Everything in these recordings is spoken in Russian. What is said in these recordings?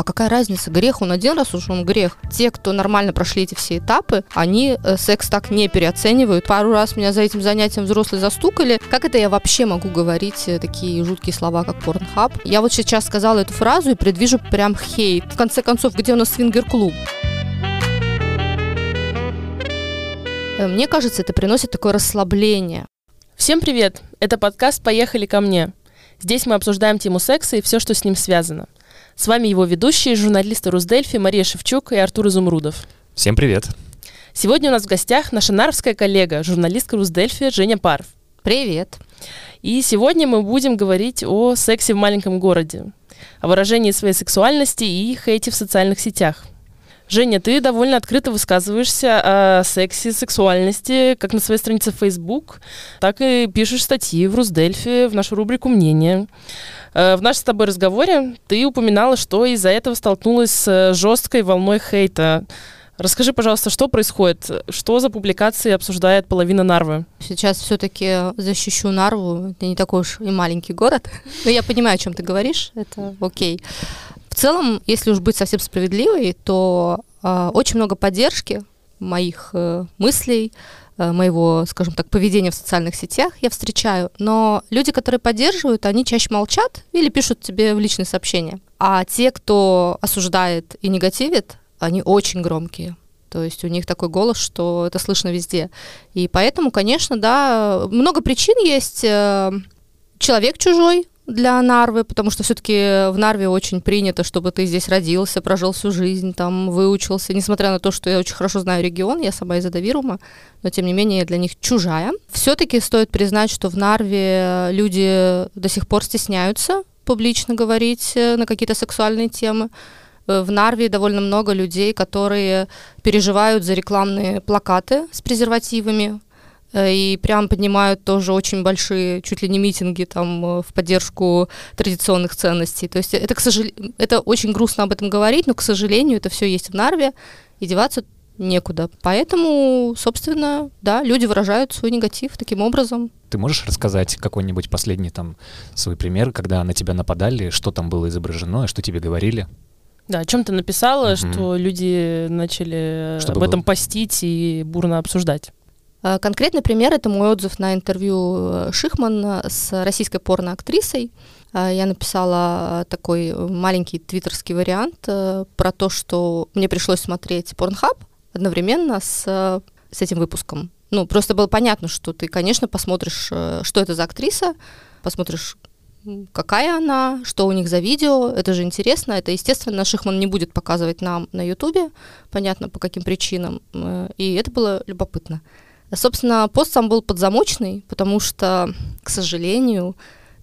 А какая разница? Грех он один раз уже он грех. Те, кто нормально прошли эти все этапы, они э, секс так не переоценивают. Пару раз меня за этим занятием взрослые застукали. Как это я вообще могу говорить э, такие жуткие слова, как порнхаб? Я вот сейчас сказала эту фразу и предвижу прям хейт. В конце концов, где у нас свингер-клуб? Э, мне кажется, это приносит такое расслабление. Всем привет! Это подкаст «Поехали ко мне». Здесь мы обсуждаем тему секса и все, что с ним связано. С вами его ведущие, журналисты Русдельфи Мария Шевчук и Артур Изумрудов. Всем привет! Сегодня у нас в гостях наша нарвская коллега, журналистка Русдельфи Женя Парв. Привет! И сегодня мы будем говорить о сексе в маленьком городе, о выражении своей сексуальности и хейте в социальных сетях. Женя, ты довольно открыто высказываешься о сексе, сексуальности, как на своей странице в Facebook, так и пишешь статьи в Русдельфе, в нашу рубрику «Мнение». Э, в нашем с тобой разговоре ты упоминала, что из-за этого столкнулась с жесткой волной хейта. Расскажи, пожалуйста, что происходит? Что за публикации обсуждает половина Нарвы? Сейчас все-таки защищу Нарву. Это не такой уж и маленький город. Но я понимаю, о чем ты говоришь. Это окей. В целом, если уж быть совсем справедливой, то э, очень много поддержки моих э, мыслей, э, моего, скажем так, поведения в социальных сетях я встречаю. Но люди, которые поддерживают, они чаще молчат или пишут тебе в личные сообщения. А те, кто осуждает и негативит, они очень громкие. То есть у них такой голос, что это слышно везде. И поэтому, конечно, да, много причин есть. Э, человек чужой, для Нарвы, потому что все-таки в Нарве очень принято, чтобы ты здесь родился, прожил всю жизнь, там выучился. Несмотря на то, что я очень хорошо знаю регион, я сама из Адавирума, но тем не менее я для них чужая. Все-таки стоит признать, что в Нарве люди до сих пор стесняются публично говорить э, на какие-то сексуальные темы. Э, в Нарве довольно много людей, которые переживают за рекламные плакаты с презервативами, и прям поднимают тоже очень большие, чуть ли не митинги там э, в поддержку традиционных ценностей. То есть это, к сожалению, это очень грустно об этом говорить, но, к сожалению, это все есть в Нарве, и деваться некуда. Поэтому, собственно, да, люди выражают свой негатив таким образом. Ты можешь рассказать какой-нибудь последний там свой пример, когда на тебя нападали, что там было изображено, что тебе говорили? Да, о чем ты написала, угу. что люди начали Чтобы об этом было... постить и бурно обсуждать. Э, конкретный пример — это мой отзыв на интервью э, Шихман с российской порноактрисой. Э, я написала такой маленький твиттерский вариант про то, что мне пришлось смотреть Порнхаб одновременно с, с этим выпуском. Ну, просто было понятно, что ты, конечно, посмотришь, что это за актриса, посмотришь, какая она, что у них за видео, это же интересно, это, естественно, Шихман не будет показывать нам на Ютубе, понятно, по каким причинам, и это было любопытно. Собственно, пост сам был подзамочный, потому что, к сожалению,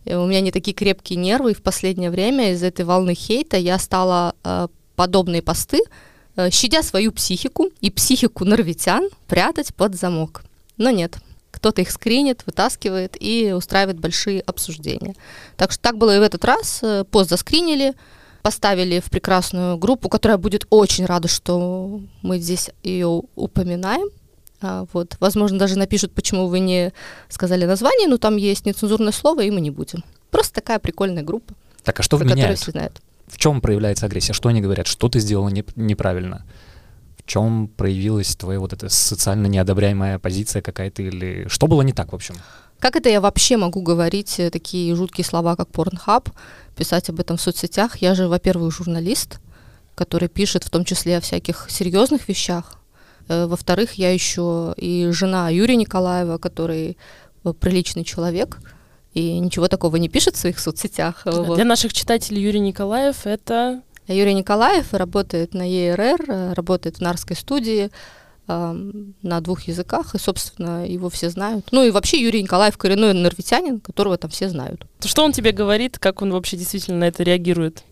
э, у меня не такие крепкие нервы, и в последнее время из-за этой волны хейта я стала э, подобные посты, э, щадя свою психику и психику норвитян, прятать под замок. Но нет, кто-то их скринит, вытаскивает и устраивает большие обсуждения. Так что так было и в этот раз. Э, пост заскринили, поставили в прекрасную группу, которая будет очень рада, что мы здесь ее упоминаем. А, вот. Возможно, даже напишут, почему вы не сказали название, но там есть нецензурное слово, и мы не будем. Просто такая прикольная группа. Так, а что вменяют? Все знают. В чем проявляется агрессия? Что они говорят? Что ты сделала не, неправильно? В чем проявилась твоя вот эта социально неодобряемая позиция какая-то? Или что было не так, в общем? Как это я вообще могу говорить э, такие жуткие слова, как порнхаб, писать об этом в соцсетях? Я же, во-первых, журналист, который пишет в том числе о всяких серьезных вещах, во-вторых, я еще и жена Юрия Николаева, который э, приличный человек, и ничего такого не пишет в своих соцсетях. Да, Для наших читателей Юрий Николаев это... Юрий Николаев работает на ЕРР, э, работает в Нарской студии, на двух языках, и, собственно, его все знают. Ну и вообще Юрий Николаев коренной норвитянин, которого там все знают. Что он тебе говорит, как он вообще действительно на это реагирует?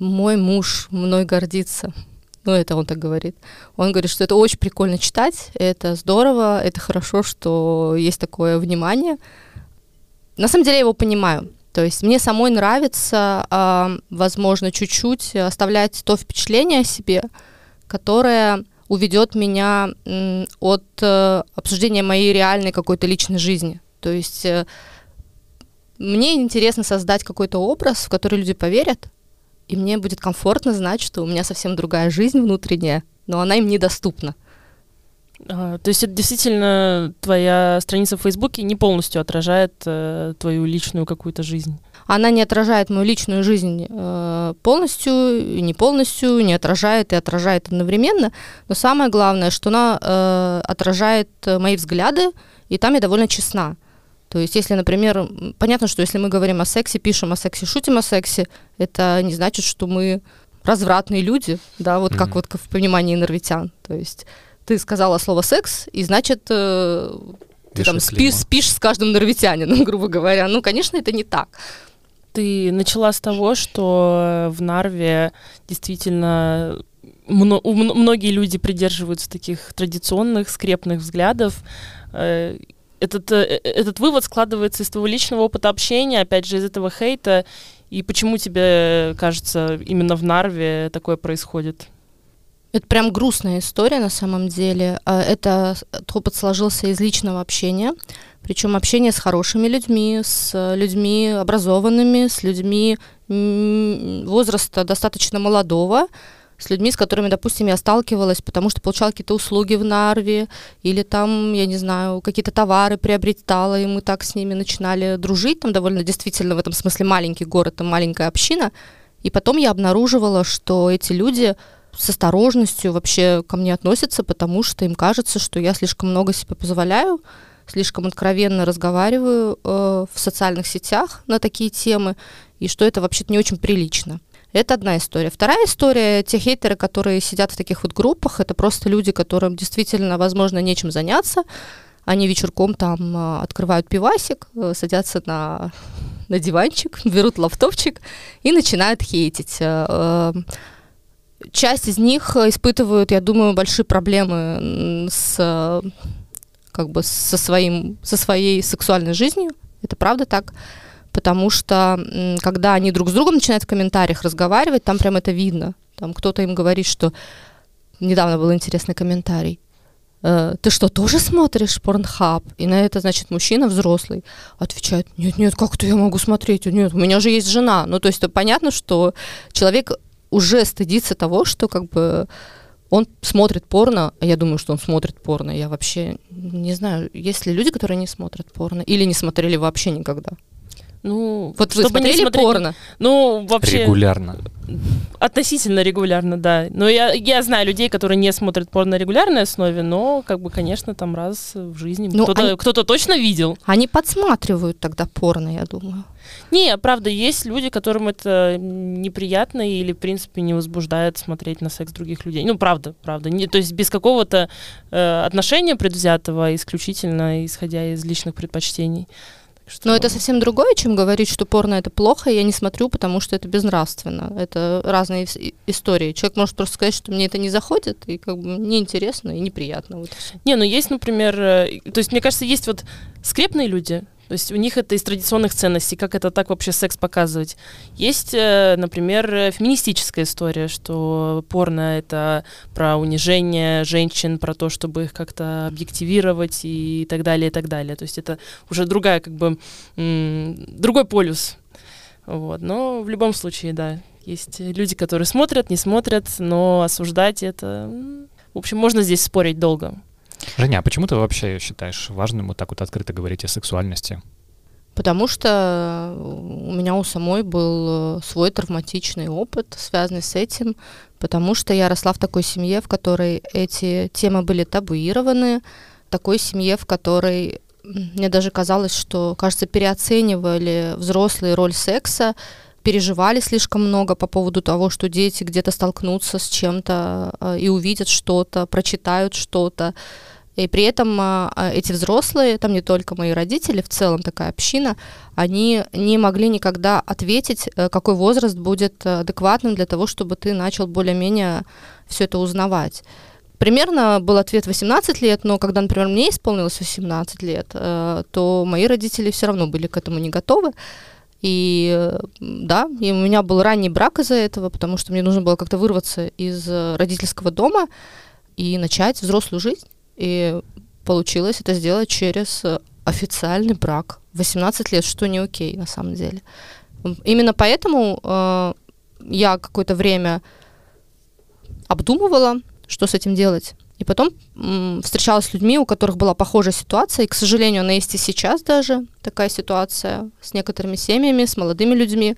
Мой муж мной гордится. Ну, это он так говорит. Он говорит, что это очень прикольно читать, это здорово, это хорошо, что есть такое внимание. На самом деле я его понимаю. То есть мне самой нравится, э, возможно, чуть-чуть оставлять то впечатление о себе, которое уведет меня от э, обсуждения моей реальной какой-то личной жизни. То есть э, мне интересно создать какой-то образ, в который люди поверят, и мне будет комфортно знать, что у меня совсем другая жизнь внутренняя, но она им недоступна. А, то есть это действительно твоя страница в Фейсбуке не полностью отражает э, твою личную какую-то жизнь? Она не отражает мою личную жизнь э, полностью, не полностью, не отражает и отражает одновременно. Но самое главное, что она э, отражает мои взгляды, и там я довольно честна. То есть, если, например, понятно, что если мы говорим о сексе, пишем о сексе, шутим о сексе, это не значит, что мы развратные люди, да, вот mm-hmm. как вот в понимании норвитян. То есть ты сказала слово секс, и значит э, ты там спи, спишь с каждым норвитянином, грубо говоря. Ну, конечно, это не так. Ты начала с того, что в Нарве действительно мно, многие люди придерживаются таких традиционных скрепных взглядов. Э, этот, э, этот вывод складывается из твоего личного опыта общения, опять же, из этого хейта. И почему тебе кажется, именно в Нарве такое происходит? Это прям грустная история на самом деле. А, это опыт сложился из личного общения, причем общение с хорошими людьми, с людьми образованными, с людьми возраста достаточно молодого, с людьми, с которыми, допустим, я сталкивалась, потому что получала какие-то услуги в Нарве, или там, я не знаю, какие-то товары приобретала, и мы так с ними начинали дружить. Там довольно действительно в этом смысле маленький город, там маленькая община. И потом я обнаруживала, что эти люди с осторожностью вообще ко мне относятся, потому что им кажется, что я слишком много себе позволяю, слишком откровенно разговариваю э, в социальных сетях на такие темы, и что это вообще-то не очень прилично. Это одна история. Вторая история, те хейтеры, которые сидят в таких вот группах, это просто люди, которым действительно, возможно, нечем заняться. Они вечерком там а, открывают пивасик, э, садятся на, на диванчик, берут лаптопчик и начинают хейтить. Э, э, часть из них испытывают, я думаю, большие проблемы с как бы со, своим, со своей сексуальной жизнью. Это правда так потому что когда они друг с другом начинают в комментариях разговаривать, там прям это видно. Там кто-то им говорит, что недавно был интересный комментарий. «Э, ты что, тоже смотришь порнхаб? И на это, значит, мужчина взрослый отвечает, нет, нет, как это я могу смотреть? Нет, у меня же есть жена. Ну, то есть понятно, что человек уже стыдится того, что как бы он смотрит порно, а я думаю, что он смотрит порно. Я вообще не знаю, есть ли люди, которые не смотрят порно или не смотрели вообще никогда. Ну, вот вы смотрели не смотреть, порно? Ну, вообще... Регулярно. Относительно регулярно, да. Но я, я знаю людей, которые не смотрят порно на регулярной основе, но, как бы, конечно, там раз в жизни ну, кто-то, они... кто-то точно видел. Они подсматривают тогда порно, я думаю. Не, правда, есть люди, которым это неприятно или, в принципе, не возбуждает смотреть на секс других людей. Ну, правда, правда. Не, то есть без какого-то э, отношения предвзятого, исключительно исходя из личных предпочтений. Что... Но это совсем другое, чем говорить, что порно это плохо, я не смотрю, потому что это безнравственно. Это разные истории. Человек может просто сказать, что мне это не заходит, и как бы неинтересно и неприятно. Вот не, ну есть, например, э, то есть мне кажется, есть вот скрепные люди, то есть у них это из традиционных ценностей, как это так вообще секс показывать. Есть, э, например, феминистическая история, что порно — это про унижение женщин, про то, чтобы их как-то объективировать и так далее, и так далее. То есть это уже другая, как бы, другой полюс. Вот. Но в любом случае, да, есть люди, которые смотрят, не смотрят, но осуждать это... В общем, можно здесь спорить долго. Женя, а почему ты вообще считаешь важным вот так вот открыто говорить о сексуальности? Потому что у меня у самой был э, свой травматичный опыт, связанный с этим, потому что я росла в такой семье, в которой эти темы были табуированы, такой семье, в которой мне даже казалось, что, кажется, переоценивали взрослые роль секса, переживали слишком много по поводу того, что дети где-то столкнутся с чем-то э, и увидят что-то, прочитают что-то. И при этом а, а, эти взрослые, там не только мои родители, в целом такая община, они не могли никогда ответить, э, какой возраст будет адекватным для того, чтобы ты начал более-менее все это узнавать. Примерно был ответ 18 лет, но когда, например, мне исполнилось 18 лет, э, то мои родители все равно были к этому не готовы. И да, и у меня был ранний брак из-за этого, потому что мне нужно было как-то вырваться из родительского дома и начать взрослую жизнь. И получилось это сделать через э, официальный брак. 18 лет, что не окей на самом деле. Именно поэтому э, я какое-то время обдумывала, что с этим делать. И потом встречалась с людьми, у которых была похожая ситуация, и, к сожалению, она есть и сейчас даже, такая ситуация с некоторыми семьями, с молодыми людьми.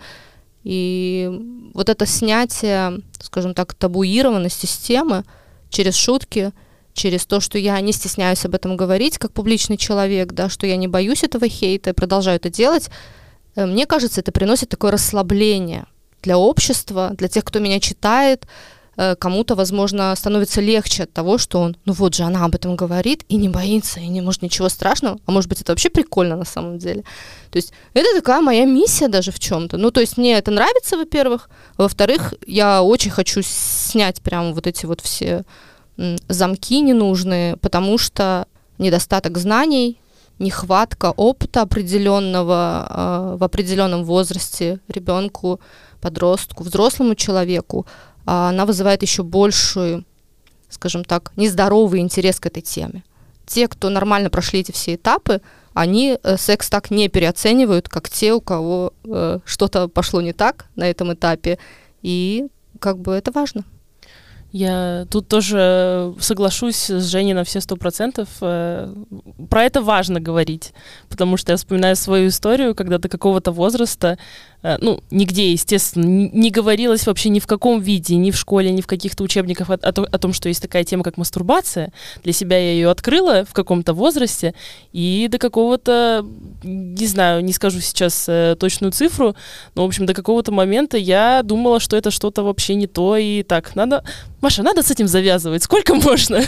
И вот это снятие, скажем так, табуированности системы через шутки, через то, что я не стесняюсь об этом говорить как публичный человек, да, что я не боюсь этого хейта и продолжаю это делать, э, мне кажется, это приносит такое расслабление для общества, для тех, кто меня читает, кому-то, возможно, становится легче от того, что он, ну вот же, она об этом говорит и не боится, и не может ничего страшного, а может быть, это вообще прикольно на самом деле. То есть это такая моя миссия даже в чем-то. Ну, то есть мне это нравится, во-первых. Во-вторых, я очень хочу снять прямо вот эти вот все замки ненужные, потому что недостаток знаний, нехватка опыта определенного э, в определенном возрасте ребенку, подростку, взрослому человеку, она вызывает еще большую, скажем так, нездоровый интерес к этой теме. Те, кто нормально прошли эти все этапы, они э, секс так не переоценивают, как те, у кого э, что-то пошло не так на этом этапе. И как бы это важно. Я тут тоже соглашусь с Женей на все сто процентов. Э, про это важно говорить, потому что я вспоминаю свою историю, когда до какого-то возраста ну, нигде, естественно, не говорилось вообще ни в каком виде, ни в школе, ни в каких-то учебниках о, о, о том, что есть такая тема, как мастурбация. Для себя я ее открыла в каком-то возрасте, и до какого-то, не знаю, не скажу сейчас э, точную цифру, но, в общем, до какого-то момента я думала, что это что-то вообще не то, и так, надо... Маша, надо с этим завязывать, сколько можно?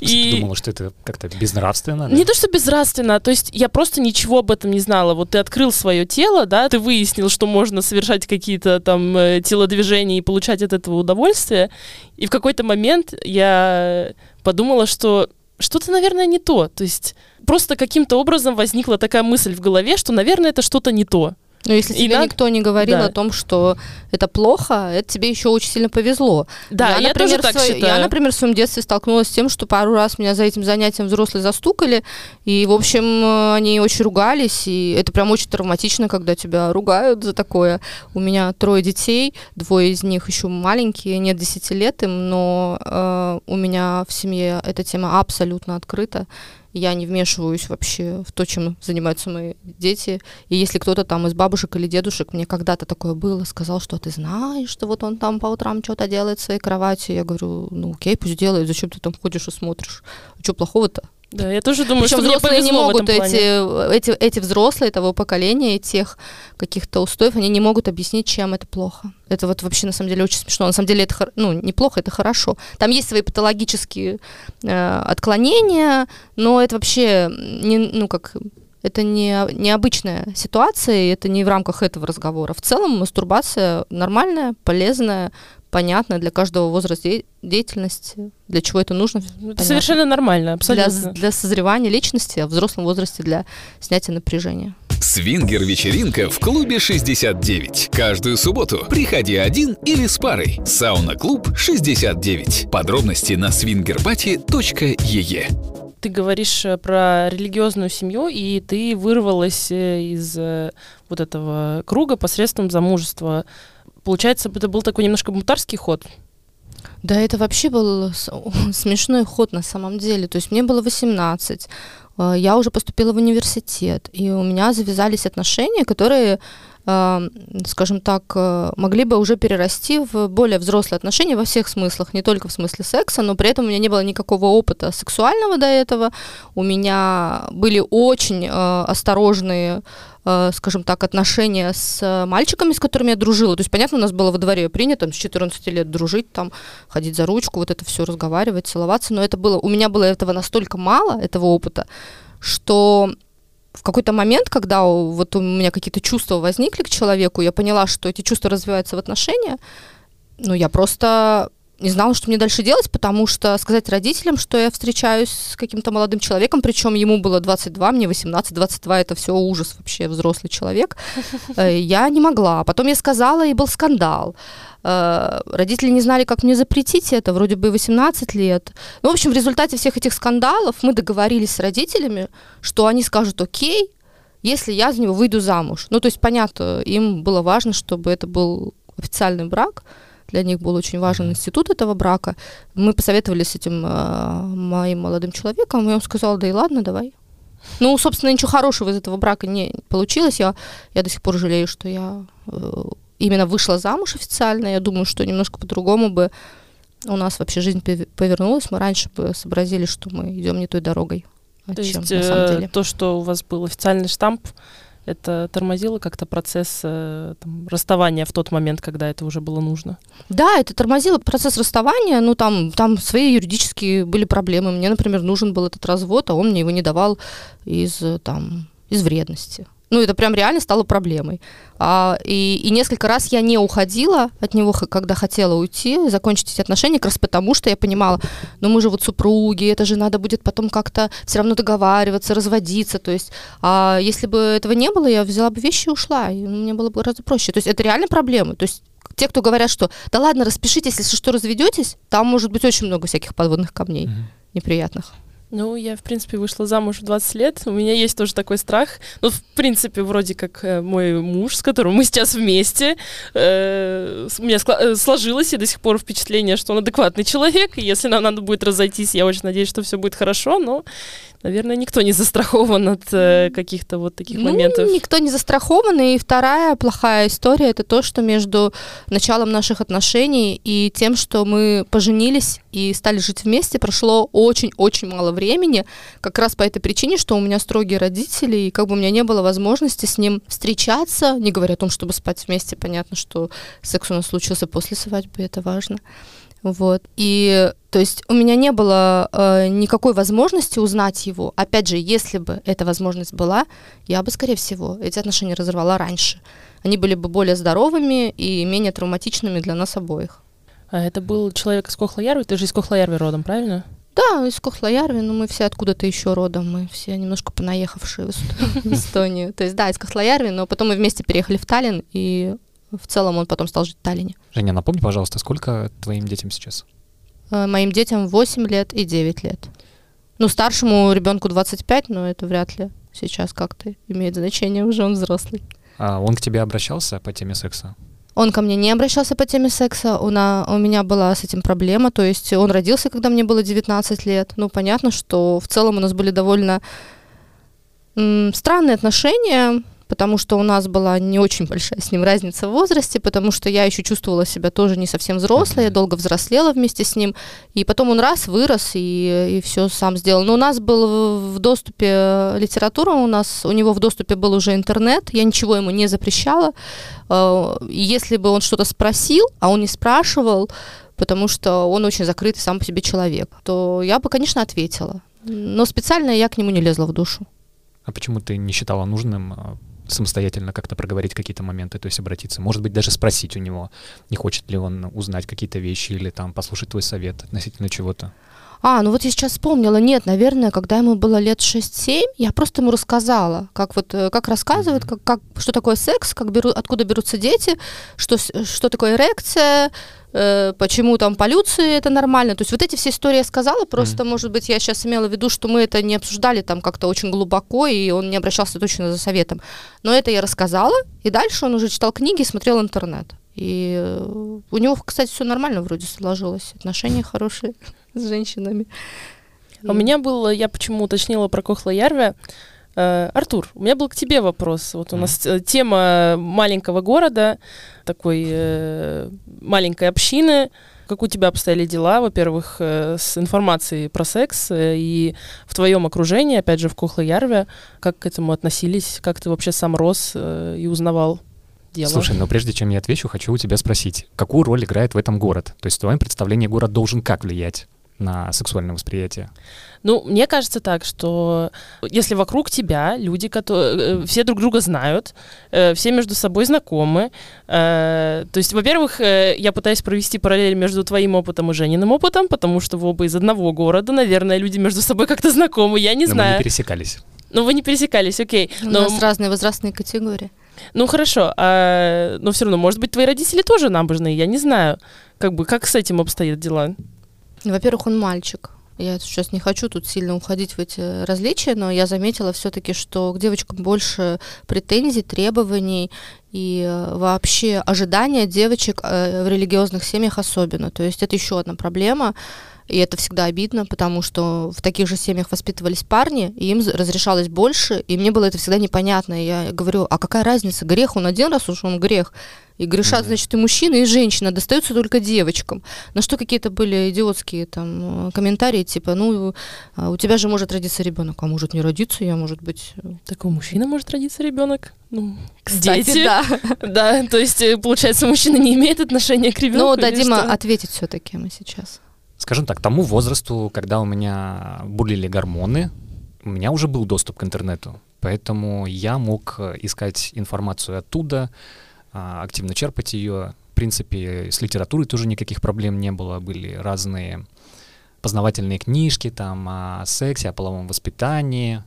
И... Ты думала, что это как-то безнравственно? Да? Не то, что безнравственно, то есть я просто ничего об этом не знала. Вот ты открыл свое тело, да, ты выяснил, что можно совершать какие-то там э, телодвижения и получать от этого удовольствие. И в какой-то момент я подумала, что что-то, наверное, не то. То есть просто каким-то образом возникла такая мысль в голове, что, наверное, это что-то не то. Но если тебе надо... никто не говорил да. о том, что это плохо, это тебе еще очень сильно повезло. Да, я, я например, тоже так свой... считаю. Я, например, в своем детстве столкнулась с тем, что пару раз меня за этим занятием взрослые застукали, и, в общем, они очень ругались, и это прям очень травматично, когда тебя ругают за такое. У меня трое детей, двое из них еще маленькие, нет 10 лет им, но э, у меня в семье эта тема абсолютно открыта я не вмешиваюсь вообще в то, чем занимаются мои дети. И если кто-то там из бабушек или дедушек, мне когда-то такое было, сказал, что ты знаешь, что вот он там по утрам что-то делает в своей кровати, я говорю, ну окей, пусть делает, зачем ты там ходишь и смотришь? Что плохого-то? Да, я тоже думаю, Причем что взрослые не могут эти, эти, эти взрослые того поколения, тех каких-то устоев, они не могут объяснить, чем это плохо. Это вот вообще на самом деле очень смешно. На самом деле это ну, неплохо, это хорошо. Там есть свои патологические э, отклонения, но это вообще не, ну как это не необычная ситуация, и это не в рамках этого разговора. В целом мастурбация нормальная, полезная, понятно для каждого возраста де- деятельности, для чего это нужно. Ну, это совершенно нормально, абсолютно. Для, для созревания личности, а в взрослом возрасте для снятия напряжения. Свингер-вечеринка в клубе 69. Каждую субботу приходи один или с парой. Сауна-клуб 69. Подробности на swingerparty.ee ты говоришь э, про религиозную семью, и ты вырвалась э, из э, вот этого круга посредством замужества Получается, это был такой немножко бунтарский ход. Да, это вообще был смешной ход на самом деле. То есть мне было 18, э, я уже поступила в университет, и у меня завязались отношения, которые э, скажем так, э, могли бы уже перерасти в более взрослые отношения во всех смыслах, не только в смысле секса, но при этом у меня не было никакого опыта сексуального до этого. У меня были очень осторожные скажем так, отношения с мальчиками, с которыми я дружила. То есть, понятно, у нас было во дворе принято с 14 лет дружить, там, ходить за ручку, вот это все разговаривать, целоваться. Но это было, у меня было этого настолько мало, этого опыта, что в какой-то момент, когда вот у меня какие-то чувства возникли к человеку, я поняла, что эти чувства развиваются в отношения, ну, я просто не знала, что мне дальше делать, потому что сказать родителям, что я встречаюсь с каким-то молодым человеком, причем ему было 22, мне 18, 22 это все ужас вообще, взрослый человек, э, я не могла. Потом я сказала, и был скандал. Э, родители не знали, как мне запретить это, вроде бы 18 лет. Ну, в общем, в результате всех этих скандалов мы договорились с родителями, что они скажут «Окей», если я за него выйду замуж. Ну, то есть, понятно, им было важно, чтобы это был официальный брак, для них был очень важен институт этого брака. Мы посоветовались с этим э, моим молодым человеком, и он сказал, да и ладно, давай. Ну, собственно, ничего хорошего из этого брака не получилось. Я, я до сих пор жалею, что я э, именно вышла замуж официально. Я думаю, что немножко по-другому бы у нас вообще жизнь повернулась. Мы раньше бы сообразили, что мы идем не той дорогой. То чем, есть на самом э, деле. то, что у вас был официальный штамп, это тормозило как-то процесс э, там, расставания в тот момент, когда это уже было нужно? Да, это тормозило процесс расставания. Ну, там, там свои юридические были проблемы. Мне, например, нужен был этот развод, а он мне его не давал из, там, из вредности. Ну, это прям реально стало проблемой. А, и, и несколько раз я не уходила от него, когда хотела уйти, закончить эти отношения, как раз потому, что я понимала, ну мы же вот супруги, это же надо будет потом как-то все равно договариваться, разводиться. То есть, а если бы этого не было, я взяла бы вещи и ушла, и мне было бы гораздо проще. То есть это реально проблема. То есть те, кто говорят, что да ладно, распишитесь, если что, разведетесь, там может быть очень много всяких подводных камней mm-hmm. неприятных. Ну, я, в принципе, вышла замуж в 20 лет. У меня есть тоже такой страх. Ну, в принципе, вроде как э, мой муж, с которым мы сейчас вместе, э, у меня э, сложилось и до сих пор впечатление, что он адекватный человек. И если нам надо будет разойтись, я очень надеюсь, что все будет хорошо. Но наверное, никто не застрахован от э, каких-то вот таких ну, моментов. Никто не застрахован. И вторая плохая история это то, что между началом наших отношений и тем, что мы поженились и стали жить вместе, прошло очень-очень мало времени. Как раз по этой причине, что у меня строгие родители, и как бы у меня не было возможности с ним встречаться, не говоря о том, чтобы спать вместе. Понятно, что секс у нас случился после свадьбы, это важно. Вот. И то есть у меня не было э, никакой возможности узнать его. Опять же, если бы эта возможность была, я бы, скорее всего, эти отношения разорвала раньше. Они были бы более здоровыми и менее травматичными для нас обоих. А это был человек из Кохлоярви? Ты же из Кохлоярви родом, правильно? Да, из Кохлоярви, но мы все откуда-то еще родом, мы все немножко понаехавшие в Эстонию. То есть, да, из Кохлоярви, но потом мы вместе переехали в Таллин, и в целом он потом стал жить в Таллине. Женя, напомни, пожалуйста, сколько твоим детям сейчас? Э, моим детям 8 лет и 9 лет. Ну, старшему ребенку 25, но это вряд ли сейчас как-то имеет значение, уже он взрослый. А он к тебе обращался по теме секса? Он ко мне не обращался по теме секса, у, на, у меня была с этим проблема, то есть он родился, когда мне было 19 лет. Ну, понятно, что в целом у нас были довольно странные отношения, потому что у нас была не очень большая с ним разница в возрасте, потому что я еще чувствовала себя тоже не совсем взрослой, я долго взрослела вместе с ним, и потом он раз вырос и, и все сам сделал. Но у нас был в доступе литература, у нас у него в доступе был уже интернет, я ничего ему не запрещала. Э, если бы он что-то спросил, а он не спрашивал, потому что он очень закрытый сам по себе человек, то я бы, конечно, ответила. Но специально я к нему не лезла в душу. А почему ты не считала нужным а, самостоятельно как-то проговорить какие-то моменты, то есть обратиться, может быть, даже спросить у него, не хочет ли он узнать какие-то вещи или там послушать твой совет относительно чего-то. А, ну вот я сейчас вспомнила. Нет, наверное, когда ему было лет 6-7, я просто ему рассказала, как вот, э, как рассказывают, как, как, что такое секс, как беру, откуда берутся дети, что, что такое эрекция, э, почему там полюции это нормально. То есть вот эти все истории я сказала, просто, mm-hmm. может быть, я сейчас имела в виду, что мы это не обсуждали там как-то очень глубоко, и он не обращался точно за советом. Но это я рассказала, и дальше он уже читал книги и смотрел интернет. И э, у него, кстати, все нормально вроде сложилось, отношения хорошие с женщинами. А у меня был, я почему уточнила про Кохла Ярве, э, Артур, у меня был к тебе вопрос. Вот у нас э, тема маленького города, такой э, маленькой общины. Как у тебя обстояли дела, во-первых, э, с информацией про секс э, и в твоем окружении, опять же, в Кохлоярве, как к этому относились, как ты вообще сам рос э, и узнавал? дело. Слушай, но прежде чем я отвечу, хочу у тебя спросить, какую роль играет в этом город? То есть в твоем представлении город должен как влиять? На сексуальное восприятие? Ну, мне кажется так, что если вокруг тебя люди, которые э, все друг друга знают, э, все между собой знакомы, э, то есть, во-первых, я пытаюсь провести параллель между твоим опытом и Жениным опытом, потому что вы оба из одного города, наверное, люди между собой как-то знакомы, я не Но знаю. Мы не пересекались. Ну, вы не пересекались, окей. Но... У нас разные возрастные категории. Ну хорошо, а, но все равно, может быть, твои родители тоже набожные, я не знаю. Как бы, как с этим обстоят дела? Во-первых, он мальчик. Я сейчас не хочу тут сильно уходить в эти различия, но я заметила все-таки, что к девочкам больше претензий, требований, и э, вообще ожидания девочек э, в религиозных семьях особенно. То есть это еще одна проблема, и это всегда обидно, потому что в таких же семьях воспитывались парни, и им разрешалось больше, и мне было это всегда непонятно. И я говорю, а какая разница, грех он один раз уж он грех, и грешат, mm-hmm. значит, и мужчина, и женщина, достаются только девочкам. На что какие-то были идиотские там комментарии, типа, ну, а у тебя же может родиться ребенок, а может не родиться, я, может быть... Э, так у мужчины может родиться ребенок? Ну, Кстати, дети. да. да, то есть, э, получается, мужчина не имеет отношения к ребенку. Ну, дадим ответить все-таки мы сейчас скажем так, тому возрасту, когда у меня бурлили гормоны, у меня уже был доступ к интернету, поэтому я мог э, искать информацию оттуда, а, активно черпать ее. В принципе, с литературой тоже никаких проблем не было, были разные познавательные книжки там о сексе, о половом воспитании,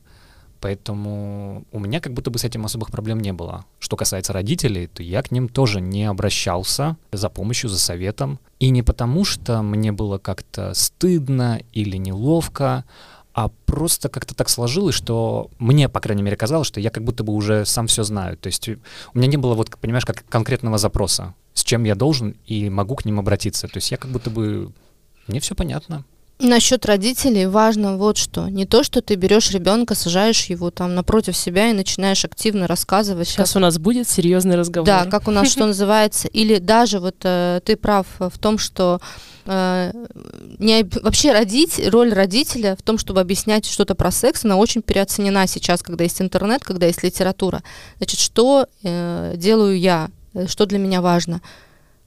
Поэтому у меня как будто бы с этим особых проблем не было. Что касается родителей, то я к ним тоже не обращался за помощью, за советом. И не потому, что мне было как-то стыдно или неловко, а просто как-то так сложилось, что мне, по крайней мере, казалось, что я как будто бы уже сам все знаю. То есть у меня не было, вот, понимаешь, как конкретного запроса, с чем я должен и могу к ним обратиться. То есть я как будто бы... Мне все понятно. Насчет родителей важно вот что. Не то, что ты берешь ребенка, сажаешь его там напротив себя и начинаешь активно рассказывать. Сейчас как... у нас будет серьезный разговор. Да, как у нас что называется. Или даже вот э, ты прав в том, что э, не, вообще родить, роль родителя в том, чтобы объяснять что-то про секс, она очень переоценена сейчас, когда есть интернет, когда есть литература. Значит, что э, делаю я, э, что для меня важно –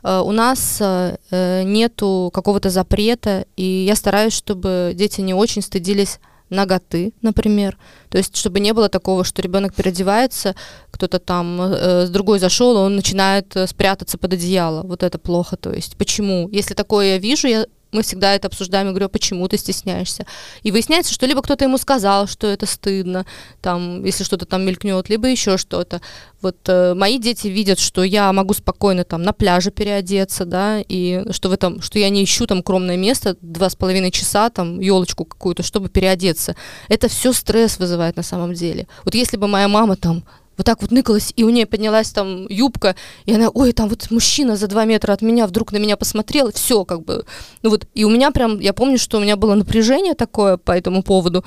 у нас э, э, нету какого-то запрета, и я стараюсь, чтобы дети не очень стыдились ноготы, например. То есть, чтобы не было такого, что ребенок переодевается, кто-то там э, с другой зашел, он начинает спрятаться под одеяло. Вот это плохо. То есть, почему? Если такое я вижу, я мы всегда это обсуждаем, я говорю, а почему ты стесняешься? И выясняется, что либо кто-то ему сказал, что это стыдно, там, если что-то там мелькнет, либо еще что-то. Вот э, мои дети видят, что я могу спокойно там на пляже переодеться, да, и что в этом, что я не ищу там кромное место, два с половиной часа, там, елочку какую-то, чтобы переодеться. Это все стресс вызывает на самом деле. Вот если бы моя мама там вот так вот ныкалась, и у нее поднялась там юбка, и она, ой, там вот мужчина за два метра от меня вдруг на меня посмотрел, все как бы, ну вот, и у меня прям, я помню, что у меня было напряжение такое по этому поводу,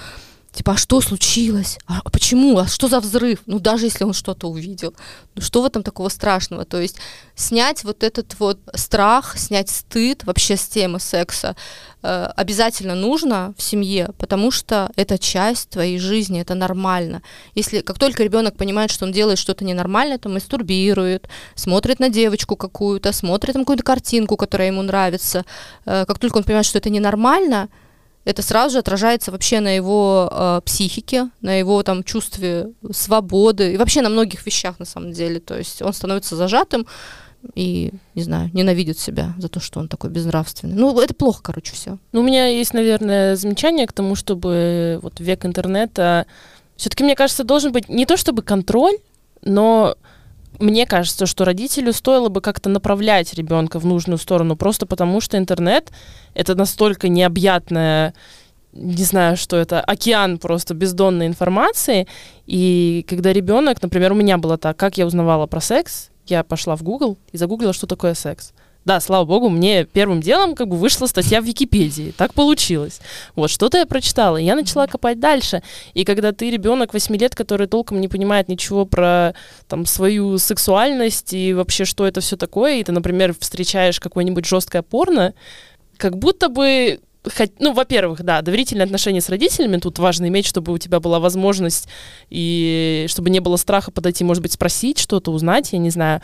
Типа, а что случилось? А, почему? А что за взрыв? Ну, даже если он что-то увидел. Ну, что в этом такого страшного? То есть снять вот этот вот страх, снять стыд вообще с темы секса э, обязательно нужно в семье, потому что это часть твоей жизни, это нормально. Если как только ребенок понимает, что он делает что-то ненормальное, то мастурбирует, смотрит на девочку какую-то, смотрит на какую-то картинку, которая ему нравится, э, как только он понимает, что это ненормально, это сразу же отражается вообще на его э, психике, на его там чувстве свободы и вообще на многих вещах на самом деле. То есть он становится зажатым и, не знаю, ненавидит себя за то, что он такой безнравственный. Ну, это плохо, короче, все. Ну, у меня есть, наверное, замечание к тому, чтобы вот век интернета все-таки, мне кажется, должен быть не то чтобы контроль, но мне кажется, что родителю стоило бы как-то направлять ребенка в нужную сторону, просто потому что интернет это настолько необъятная не знаю, что это, океан просто бездонной информации. И когда ребенок, например, у меня было так, как я узнавала про секс, я пошла в Google и загуглила, что такое секс да, слава богу, мне первым делом как бы вышла статья в Википедии. Так получилось. Вот, что-то я прочитала, и я начала копать дальше. И когда ты ребенок 8 лет, который толком не понимает ничего про там свою сексуальность и вообще, что это все такое, и ты, например, встречаешь какое-нибудь жесткое порно, как будто бы ну, во-первых, да, доверительные отношения с родителями тут важно иметь, чтобы у тебя была возможность и чтобы не было страха подойти, может быть, спросить что-то, узнать, я не знаю.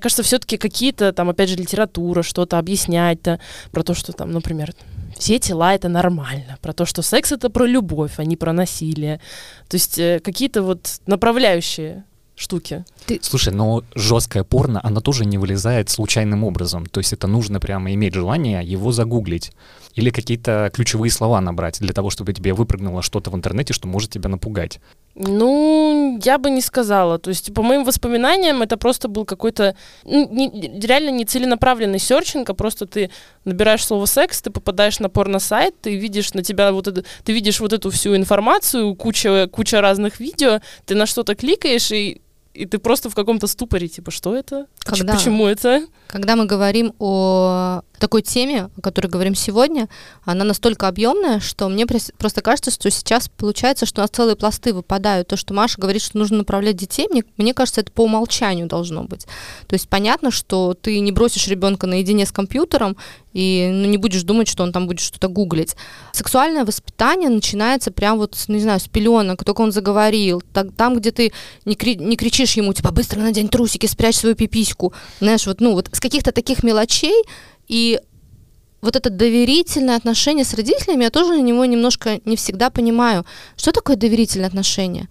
Кажется, все-таки какие-то там, опять же, литература, что-то объяснять-то про то, что там, например, все тела это нормально, про то, что секс это про любовь, а не про насилие. То есть э, какие-то вот направляющие штуки. Ты... Слушай, но жесткое порно, оно тоже не вылезает случайным образом. То есть это нужно прямо иметь желание его загуглить или какие-то ключевые слова набрать для того, чтобы тебе выпрыгнуло что-то в интернете, что может тебя напугать? Ну, я бы не сказала. То есть, по моим воспоминаниям, это просто был какой-то ну, не, реально нецеленаправленный серчинг, а просто ты набираешь слово секс, ты попадаешь на порно-сайт, ты видишь на тебя вот это, ты видишь вот эту всю информацию, куча, куча разных видео, ты на что-то кликаешь, и и ты просто в каком-то ступоре, типа, что это? Когда? Почему это? Когда мы говорим о такой теме, о которой говорим сегодня, она настолько объемная, что мне просто кажется, что сейчас получается, что у нас целые пласты выпадают. То, что Маша говорит, что нужно направлять детей, мне, мне кажется, это по умолчанию должно быть. То есть понятно, что ты не бросишь ребенка наедине с компьютером и ну, не будешь думать, что он там будет что-то гуглить. Сексуальное воспитание начинается прям вот, не знаю, с пеленок, только он заговорил. Так, там, где ты не, кри- не кричишь ему, типа, быстро надень трусики, спрячь свою пипиську. Знаешь, вот, ну, вот с каких-то таких мелочей и вот это доверительное отношение с родителями, я тоже на него немножко не всегда понимаю. Что такое доверительное отношение?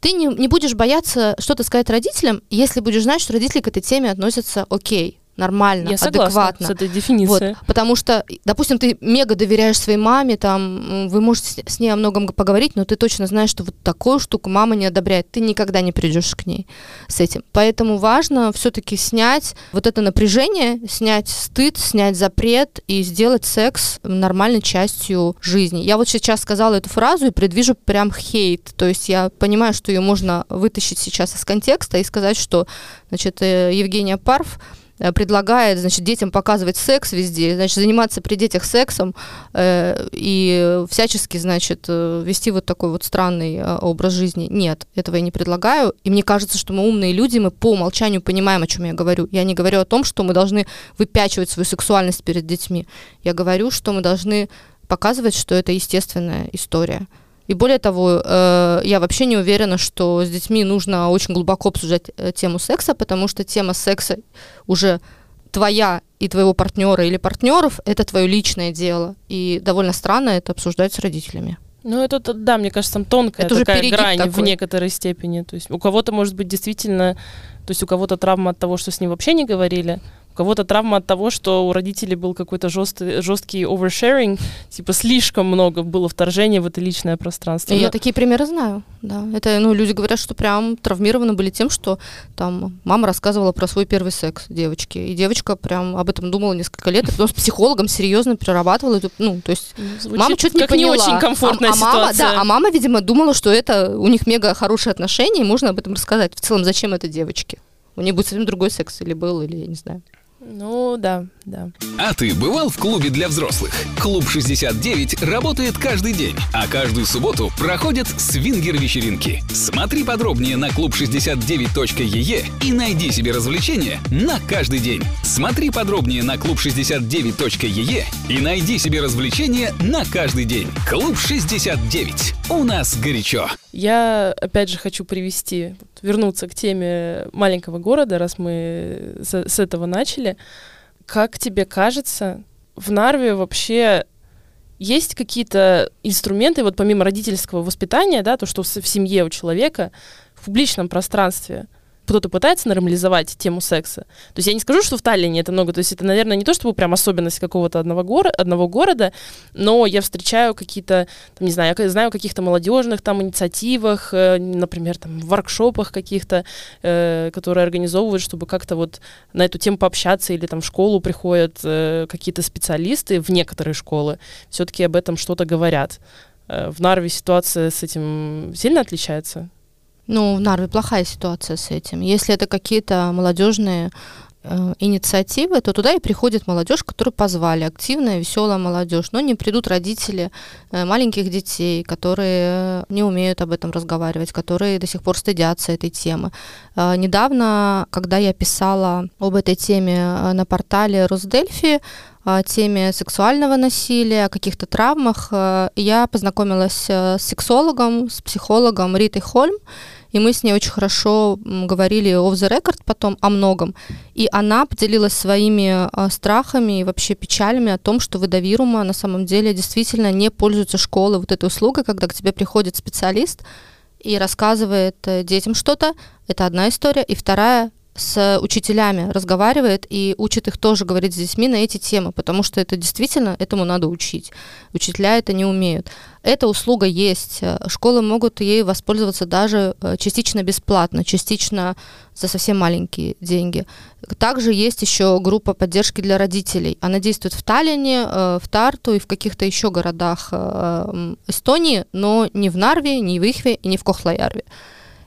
Ты не, не будешь бояться что-то сказать родителям, если будешь знать, что родители к этой теме относятся окей нормально, Я адекватно. с этой дефиницией. Вот, потому что, допустим, ты мега доверяешь своей маме, там, вы можете с ней о многом поговорить, но ты точно знаешь, что вот такую штуку мама не одобряет, ты никогда не придешь к ней с этим. Поэтому важно все-таки снять вот это напряжение, снять стыд, снять запрет и сделать секс нормальной частью жизни. Я вот сейчас сказала эту фразу и предвижу прям хейт, то есть я понимаю, что ее можно вытащить сейчас из контекста и сказать, что, значит, э, Евгения Парф предлагает, значит, детям показывать секс везде, значит, заниматься при детях сексом э, и всячески, значит, э, вести вот такой вот странный э, образ жизни. Нет, этого я не предлагаю. И мне кажется, что мы умные люди, мы по умолчанию понимаем, о чем я говорю. Я не говорю о том, что мы должны выпячивать свою сексуальность перед детьми. Я говорю, что мы должны показывать, что это естественная история. И более того, э, я вообще не уверена, что с детьми нужно очень глубоко обсуждать э, тему секса, потому что тема секса уже твоя и твоего партнера или партнеров это твое личное дело. И довольно странно это обсуждать с родителями. Ну, это, да, мне кажется, там тонкая это такая грань такой. в некоторой степени. То есть у кого-то может быть действительно, то есть у кого-то травма от того, что с ним вообще не говорили, у кого-то травма от того, что у родителей был какой-то жесткий, жесткий oversharing, типа слишком много было вторжения в это личное пространство. Но... Я такие примеры знаю, да. Это, ну, люди говорят, что прям травмированы были тем, что там мама рассказывала про свой первый секс девочке, и девочка прям об этом думала несколько лет, и потом с психологом серьезно перерабатывала ну, то есть ну, Звучит мама что-то не поняла. не очень комфортная а, а мама, ситуация. Да, а мама, видимо, думала, что это у них мега хорошие отношения, и можно об этом рассказать. В целом, зачем это девочке? У нее будет совсем другой секс или был, или я не знаю. Ну, да, да. А ты бывал в клубе для взрослых? Клуб 69 работает каждый день, а каждую субботу проходят свингер-вечеринки. Смотри подробнее на клуб69.ee и найди себе развлечения на каждый день. Смотри подробнее на клуб69.ee и найди себе развлечения на каждый день. Клуб 69. У нас горячо. Я, опять же, хочу привести, вернуться к теме маленького города, раз мы с, с этого начали. Как тебе кажется, в Нарве вообще есть какие-то инструменты, вот помимо родительского воспитания, да, то, что в семье у человека, в публичном пространстве – кто-то пытается нормализовать тему секса. То есть я не скажу, что в Таллине это много, то есть это, наверное, не то, чтобы прям особенность какого-то одного, гор- одного города, но я встречаю какие-то, там, не знаю, я знаю о каких-то молодежных там инициативах, э, например, там, в воркшопах каких-то, э, которые организовывают, чтобы как-то вот на эту тему пообщаться, или там в школу приходят э, какие-то специалисты в некоторые школы, все-таки об этом что-то говорят. Э, в Нарве ситуация с этим сильно отличается? Ну, в Нарве плохая ситуация с этим. Если это какие-то молодежные инициативы, то туда и приходит молодежь, которую позвали, активная, веселая молодежь. Но не придут родители э, маленьких детей, которые не умеют об этом разговаривать, которые до сих пор стыдятся этой темы. Э, недавно, когда я писала об этой теме э, на портале Росдельфи, о теме сексуального насилия, о каких-то травмах, э, я познакомилась э, с сексологом, с психологом Ритой Хольм, и мы с ней очень хорошо говорили off the record потом о многом. И она поделилась своими э, страхами и вообще печалями о том, что выдавирума на самом деле действительно не пользуются школы вот этой услугой, когда к тебе приходит специалист и рассказывает э, детям что-то. Это одна история. И вторая с учителями разговаривает и учит их тоже говорить с детьми на эти темы, потому что это действительно, этому надо учить. Учителя это не умеют. Эта услуга есть. Школы могут ей воспользоваться даже э, частично бесплатно, частично за совсем маленькие деньги. Также есть еще группа поддержки для родителей. Она действует в Таллине, э, в Тарту и в каких-то еще городах э, Эстонии, но не в Нарве, не в Ихве и не в Кохлаярве.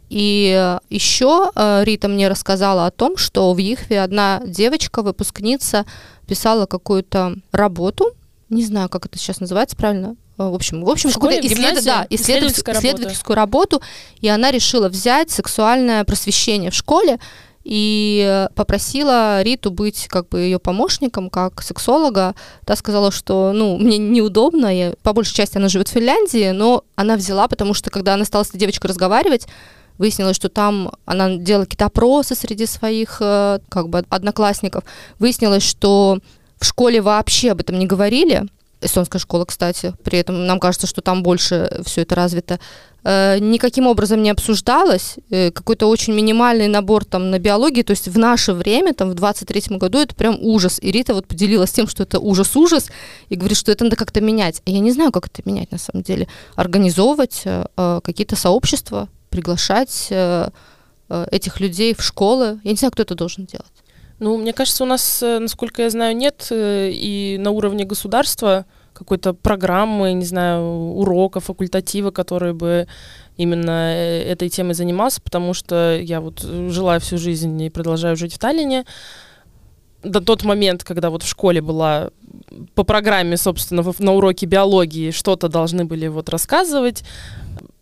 И еще э, Рита мне рассказала о том, что в Ихве одна девочка, выпускница, писала какую-то работу, не знаю, как это сейчас называется правильно, э, в общем, в общем, какую-то исслед... да, исследовательскую, исследовательскую работу, и она решила взять сексуальное просвещение в школе и попросила Риту быть как бы ее помощником, как сексолога. Та сказала, что, ну, мне неудобно, я, по большей части она живет в Финляндии, но она взяла, потому что когда она стала с этой девочкой разговаривать, Выяснилось, что там она делала какие-то опросы среди своих э, как бы одноклассников. Выяснилось, что в школе вообще об этом не говорили. Эстонская школа, кстати, при этом нам кажется, что там больше все это развито. Э, никаким образом не обсуждалось. Э, какой-то очень минимальный набор там на биологии. То есть в наше время, там в 23-м году, это прям ужас. И Рита вот поделилась тем, что это ужас-ужас, и говорит, что это надо как-то менять. А я не знаю, как это менять на самом деле. Организовывать какие-то сообщества, приглашать э, э, этих людей в школы. Я не знаю, кто это должен делать. Ну, мне кажется, у нас, э, насколько я знаю, нет и на уровне государства какой-то программы, не знаю, урока, факультатива, который бы именно этой темой занимался, потому что я вот жила всю жизнь и продолжаю жить в Таллине. До тот момент, когда вот в школе была по программе, собственно, на уроке биологии что-то должны были вот рассказывать,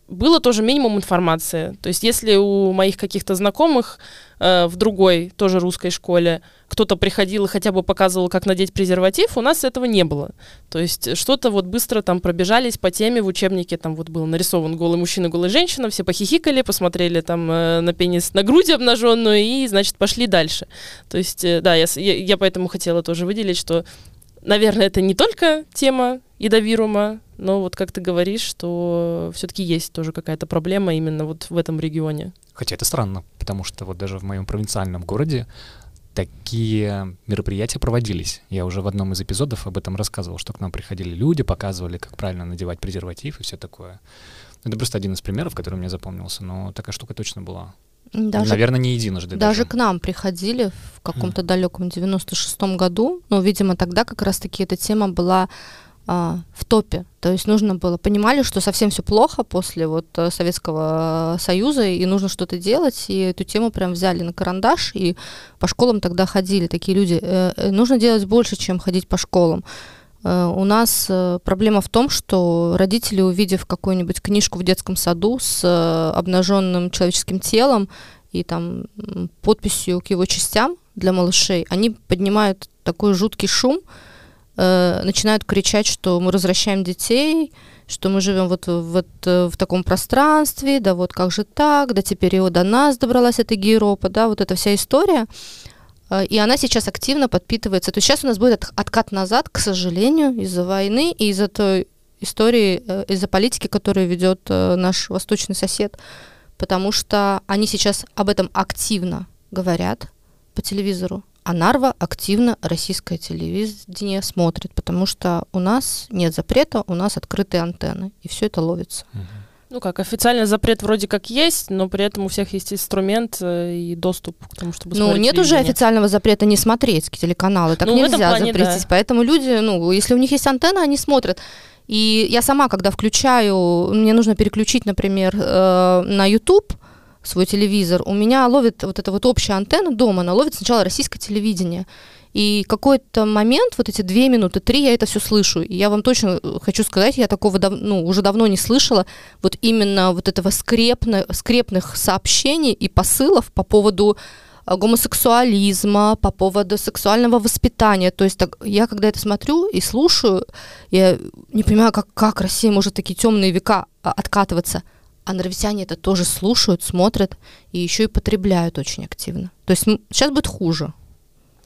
было тоже минимум информации. То есть если у моих каких-то знакомых э, в другой, тоже русской школе, кто-то приходил и хотя бы показывал, как надеть презерватив, у нас этого не было. То есть что-то вот быстро там пробежались по теме в учебнике, там вот был нарисован голый мужчина, голая женщина, все похихикали, посмотрели там э, на пенис, на грудь обнаженную и, значит, пошли дальше. То есть, э, да, я, я, я поэтому хотела тоже выделить, что наверное, это не только тема ядовирума, но вот как ты говоришь, что все-таки есть тоже какая-то проблема именно вот в этом регионе. Хотя это странно, потому что вот даже в моем провинциальном городе такие мероприятия проводились. Я уже в одном из эпизодов об этом рассказывал, что к нам приходили люди, показывали, как правильно надевать презерватив и все такое. Это просто один из примеров, который мне запомнился, но такая штука точно была. Даже, Наверное, не единожды. Даже, даже. к нам приходили в каком-то mm. далеком 96-м году. Но, видимо, тогда как раз-таки эта тема была а, в топе. То есть нужно было, понимали, что совсем все плохо после вот э, Советского Союза, и нужно что-то делать, и эту тему прям взяли на карандаш, и по школам тогда ходили такие люди. Э, э, нужно делать больше, чем ходить по школам. У нас проблема в том, что родители, увидев какую-нибудь книжку в детском саду с обнаженным человеческим телом и там подписью к его частям для малышей, они поднимают такой жуткий шум, э, начинают кричать, что мы возвращаем детей, что мы живем вот, вот в таком пространстве, да вот как же так, да теперь его до нас добралась эта гейропа, да, вот эта вся история. Э, и она сейчас активно подпитывается. То есть сейчас у нас будет откат назад, к сожалению, из-за войны и из-за той истории, э, из-за политики, которую ведет э, наш восточный сосед, потому что они сейчас об этом активно говорят по телевизору, а Нарва активно российское телевидение смотрит, потому что у нас нет запрета, у нас открытые антенны, и все это ловится. Ну как, официальный запрет вроде как есть, но при этом у всех есть инструмент э, и доступ к тому, чтобы Ну, нет уже официального запрета не смотреть телеканалы, так ну, нельзя плане, запретить. Да. Поэтому люди, ну, если у них есть антенна, они смотрят. И я сама, когда включаю, мне нужно переключить, например, э, на YouTube, свой телевизор, у меня ловит вот эта вот общая антенна дома, она ловит сначала российское телевидение. И какой-то момент, вот эти две минуты, три, я это все слышу. И я вам точно хочу сказать, я такого дав- ну, уже давно не слышала, вот именно вот этого скрепно- скрепных сообщений и посылов по поводу а, гомосексуализма, по поводу сексуального воспитания. То есть так, я когда это смотрю и слушаю, я не понимаю, как, как Россия может такие темные века а, откатываться – а норвитяне это тоже слушают, смотрят и еще и потребляют очень активно. То есть сейчас будет хуже.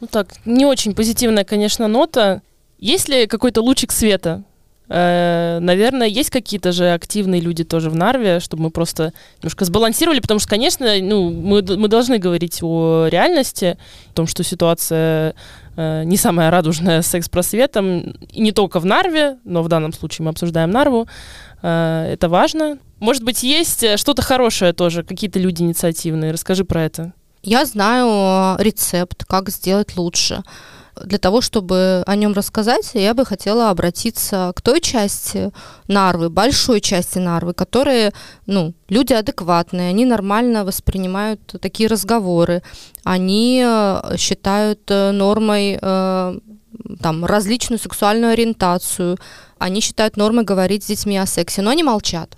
Ну так, не очень позитивная, конечно, нота. Есть ли какой-то лучик света? Э, наверное, есть какие-то же активные люди тоже в Нарве, чтобы мы просто немножко сбалансировали, потому что, конечно, ну, мы, мы должны говорить о реальности, о том, что ситуация э, не самая радужная с секс-просветом, и не только в Нарве, но в данном случае мы обсуждаем Нарву. Э, это важно. Может быть, есть э, что-то хорошее тоже, какие-то люди инициативные. Расскажи про это. Я знаю рецепт, как сделать лучше. Для того, чтобы о нем рассказать, я бы хотела обратиться к той части Нарвы, большой части Нарвы, которые, ну, люди адекватные, они нормально воспринимают такие разговоры, они э, считают э, нормой э, там, различную сексуальную ориентацию, они считают нормой говорить с детьми о сексе, но они молчат.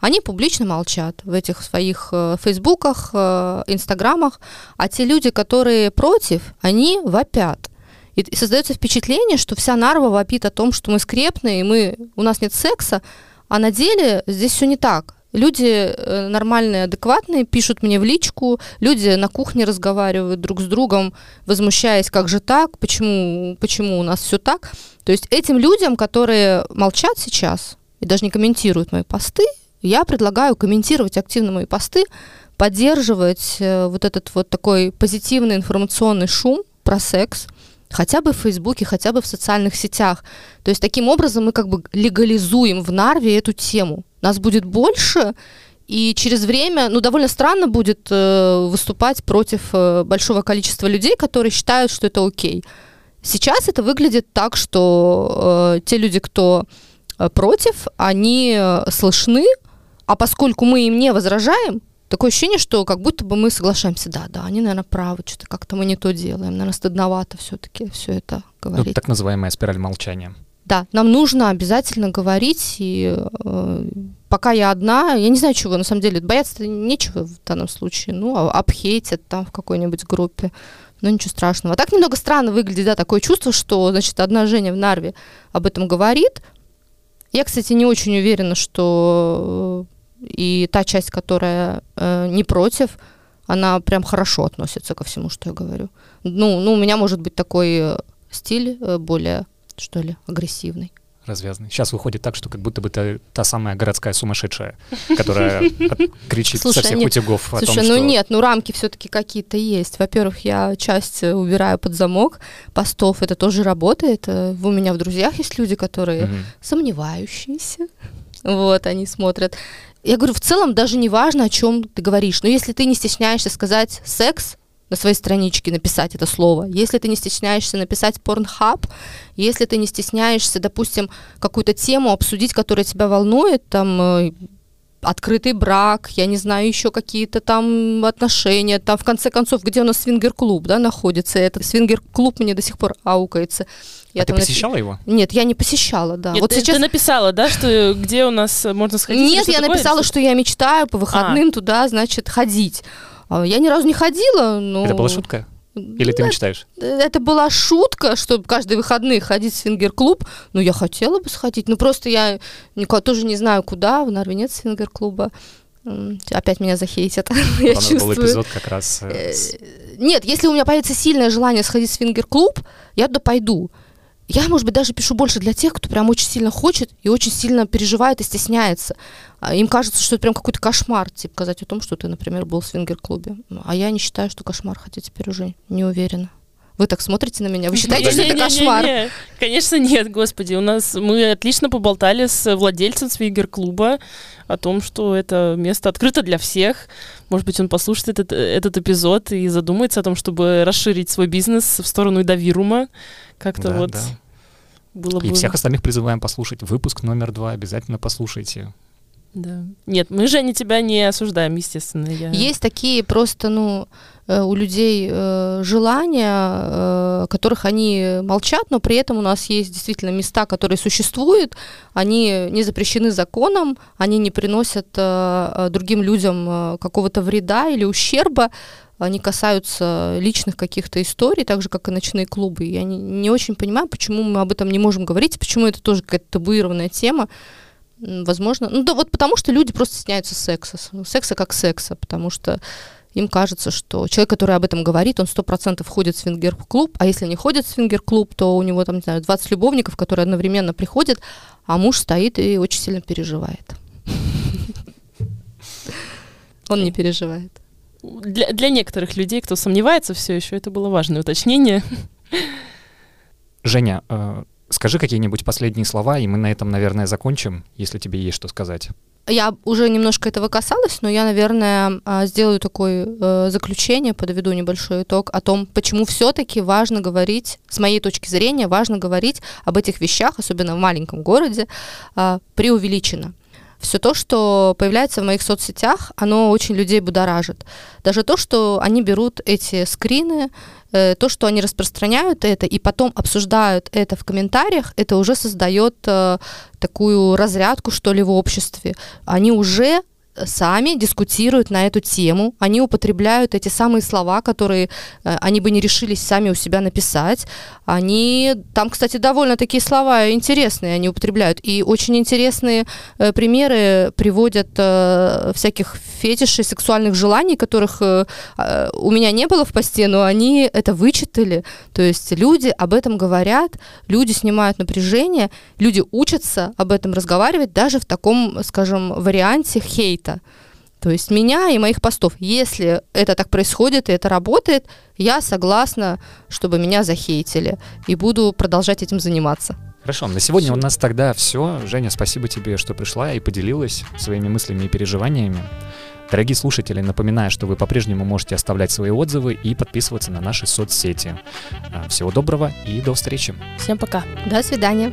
Они публично молчат в этих своих э, фейсбуках, э, инстаграмах, а те люди, которые против, они вопят. И, создается впечатление, что вся Нарва вопит о том, что мы скрепные, мы, у нас нет секса, а на деле здесь все не так. Люди э, нормальные, адекватные, пишут мне в личку, люди на кухне разговаривают друг с другом, возмущаясь, как же так, почему, почему у нас все так. То есть этим людям, которые молчат сейчас и даже не комментируют мои посты, я предлагаю комментировать активно мои посты, поддерживать э, вот этот вот такой позитивный информационный шум про секс, хотя бы в Фейсбуке, хотя бы в социальных сетях. То есть таким образом мы как бы легализуем в Нарве эту тему. Нас будет больше, и через время, ну, довольно странно будет э, выступать против э, большого количества людей, которые считают, что это окей. Сейчас это выглядит так, что э, те люди, кто э, против, они э, слышны, а поскольку мы им не возражаем, такое ощущение, что как будто бы мы соглашаемся, да, да, они, наверное, правы, что-то как-то мы не то делаем, наверное, стыдновато все-таки все это ну, говорить. Ну, так называемая спираль молчания. Да, нам нужно обязательно говорить, и э, пока я одна, я не знаю, чего, на самом деле, бояться нечего в данном случае, ну, а обхейтят там в какой-нибудь группе, но ничего страшного. А так немного странно выглядит, да, такое чувство, что, значит, одна Женя в Нарве об этом говорит. Я, кстати, не очень уверена, что и та часть, которая э, не против, она прям хорошо относится ко всему, что я говорю. Ну, ну у меня может быть такой э, стиль э, более, что ли, агрессивный развязанный. Сейчас выходит так, что как будто бы ты та самая городская сумасшедшая, которая кричит со всех утюгов о том, ну что... ну нет, ну рамки все-таки какие-то есть. Во-первых, я часть э, убираю под замок постов, это тоже работает. У меня в друзьях есть люди, которые сомневающиеся, вот, они смотрят. Я говорю, в целом даже не важно, о чем ты говоришь. Но если ты не стесняешься сказать секс на своей страничке, написать это слово, если ты не стесняешься написать порнхаб, если ты не стесняешься, допустим, какую-то тему обсудить, которая тебя волнует, там, э, открытый брак, я не знаю, еще какие-то там отношения, там в конце концов, где у нас свингер-клуб, да, находится, этот свингер-клуб мне до сих пор аукается. Я а ты посещала его? Нет, я не посещала, да. Нет, вот ты, сейчас... ты написала, да, что где у нас можно сходить? Нет, я написала, что я мечтаю по выходным а. туда, значит, ходить. А я ни разу не ходила, но... Это была шутка? Или ты мечтаешь? Это была шутка, чтобы каждые выходные ходить в свингер-клуб. Ну, я хотела бы сходить. Ну, просто я никого, тоже не знаю, куда. В Нарве нет свингер-клуба. Опять меня захейтят. я чувствую. был эпизод как раз... Э, э, нет, если у меня появится сильное желание сходить в свингер-клуб, я туда пойду. Я, может быть, даже пишу больше для тех, кто прям очень сильно хочет и очень сильно переживает и стесняется. А им кажется, что это прям какой-то кошмар, типа, сказать о том, что ты, например, был в свингер-клубе. А я не считаю, что кошмар, хотя теперь уже не уверена. Вы так смотрите на меня? Вы считаете, что это кошмар? Конечно, нет, господи. У нас мы отлично поболтали с владельцем свингер-клуба о том, что это место открыто для всех. Может быть, он послушает этот, этот эпизод и задумается о том, чтобы расширить свой бизнес в сторону Давирума. Как-то да, вот да. Было бы... И всех остальных призываем послушать выпуск номер два. Обязательно послушайте. Да. Нет, мы же не тебя не осуждаем, естественно. Я... Есть такие просто, ну, э, у людей э, желания, э, которых они молчат, но при этом у нас есть действительно места, которые существуют, они не запрещены законом, они не приносят другим людям какого-то вреда или ущерба, они касаются личных каких-то историй, так же, как и ночные клубы. Я не, не очень понимаю, почему мы об этом не можем говорить, почему это тоже какая-то табуированная тема. Возможно, ну да, вот потому что люди просто стесняются секса, секса как секса, потому что им кажется, что человек, который об этом говорит, он сто процентов ходит в свингер-клуб, а если не ходит в свингер-клуб, то у него там, не знаю, 20 любовников, которые одновременно приходят, а муж стоит и очень сильно переживает. Он не переживает. Для, для некоторых людей, кто сомневается все еще, это было важное уточнение. Женя, э, Скажи какие-нибудь последние слова, и мы на этом, наверное, закончим, если тебе есть что сказать. Я уже немножко этого касалась, но я, наверное, а, сделаю такое э, заключение, подведу небольшой итог о том, почему все-таки важно говорить, с моей точки зрения, важно говорить об этих вещах, особенно в маленьком городе, преувеличенно все то, что появляется в моих соцсетях, оно очень людей будоражит. Даже то, что они берут эти скрины, э, то, что они распространяют это и потом обсуждают это в комментариях, это уже создает э, такую разрядку, что ли, в обществе. Они уже сами дискутируют на эту тему, они употребляют эти самые слова, которые э, они бы не решились сами у себя написать. Они, там, кстати, довольно такие слова интересные они употребляют, и очень интересные э, примеры приводят э, всяких фетишей, сексуальных желаний, которых э, э, у меня не было в посте, но они это вычитали, то есть люди об этом говорят, люди снимают напряжение, люди учатся об этом разговаривать даже в таком, скажем, варианте хейт хейта. То есть меня и моих постов. Если это так происходит и это работает, я согласна, чтобы меня захейтили. И буду продолжать этим заниматься. Хорошо, на сегодня у нас тогда все. Женя, спасибо тебе, что пришла и поделилась своими мыслями и переживаниями. Дорогие слушатели, напоминаю, что вы по-прежнему можете оставлять свои отзывы и подписываться на наши соцсети. А, всего доброго и до встречи. Всем пока. До свидания.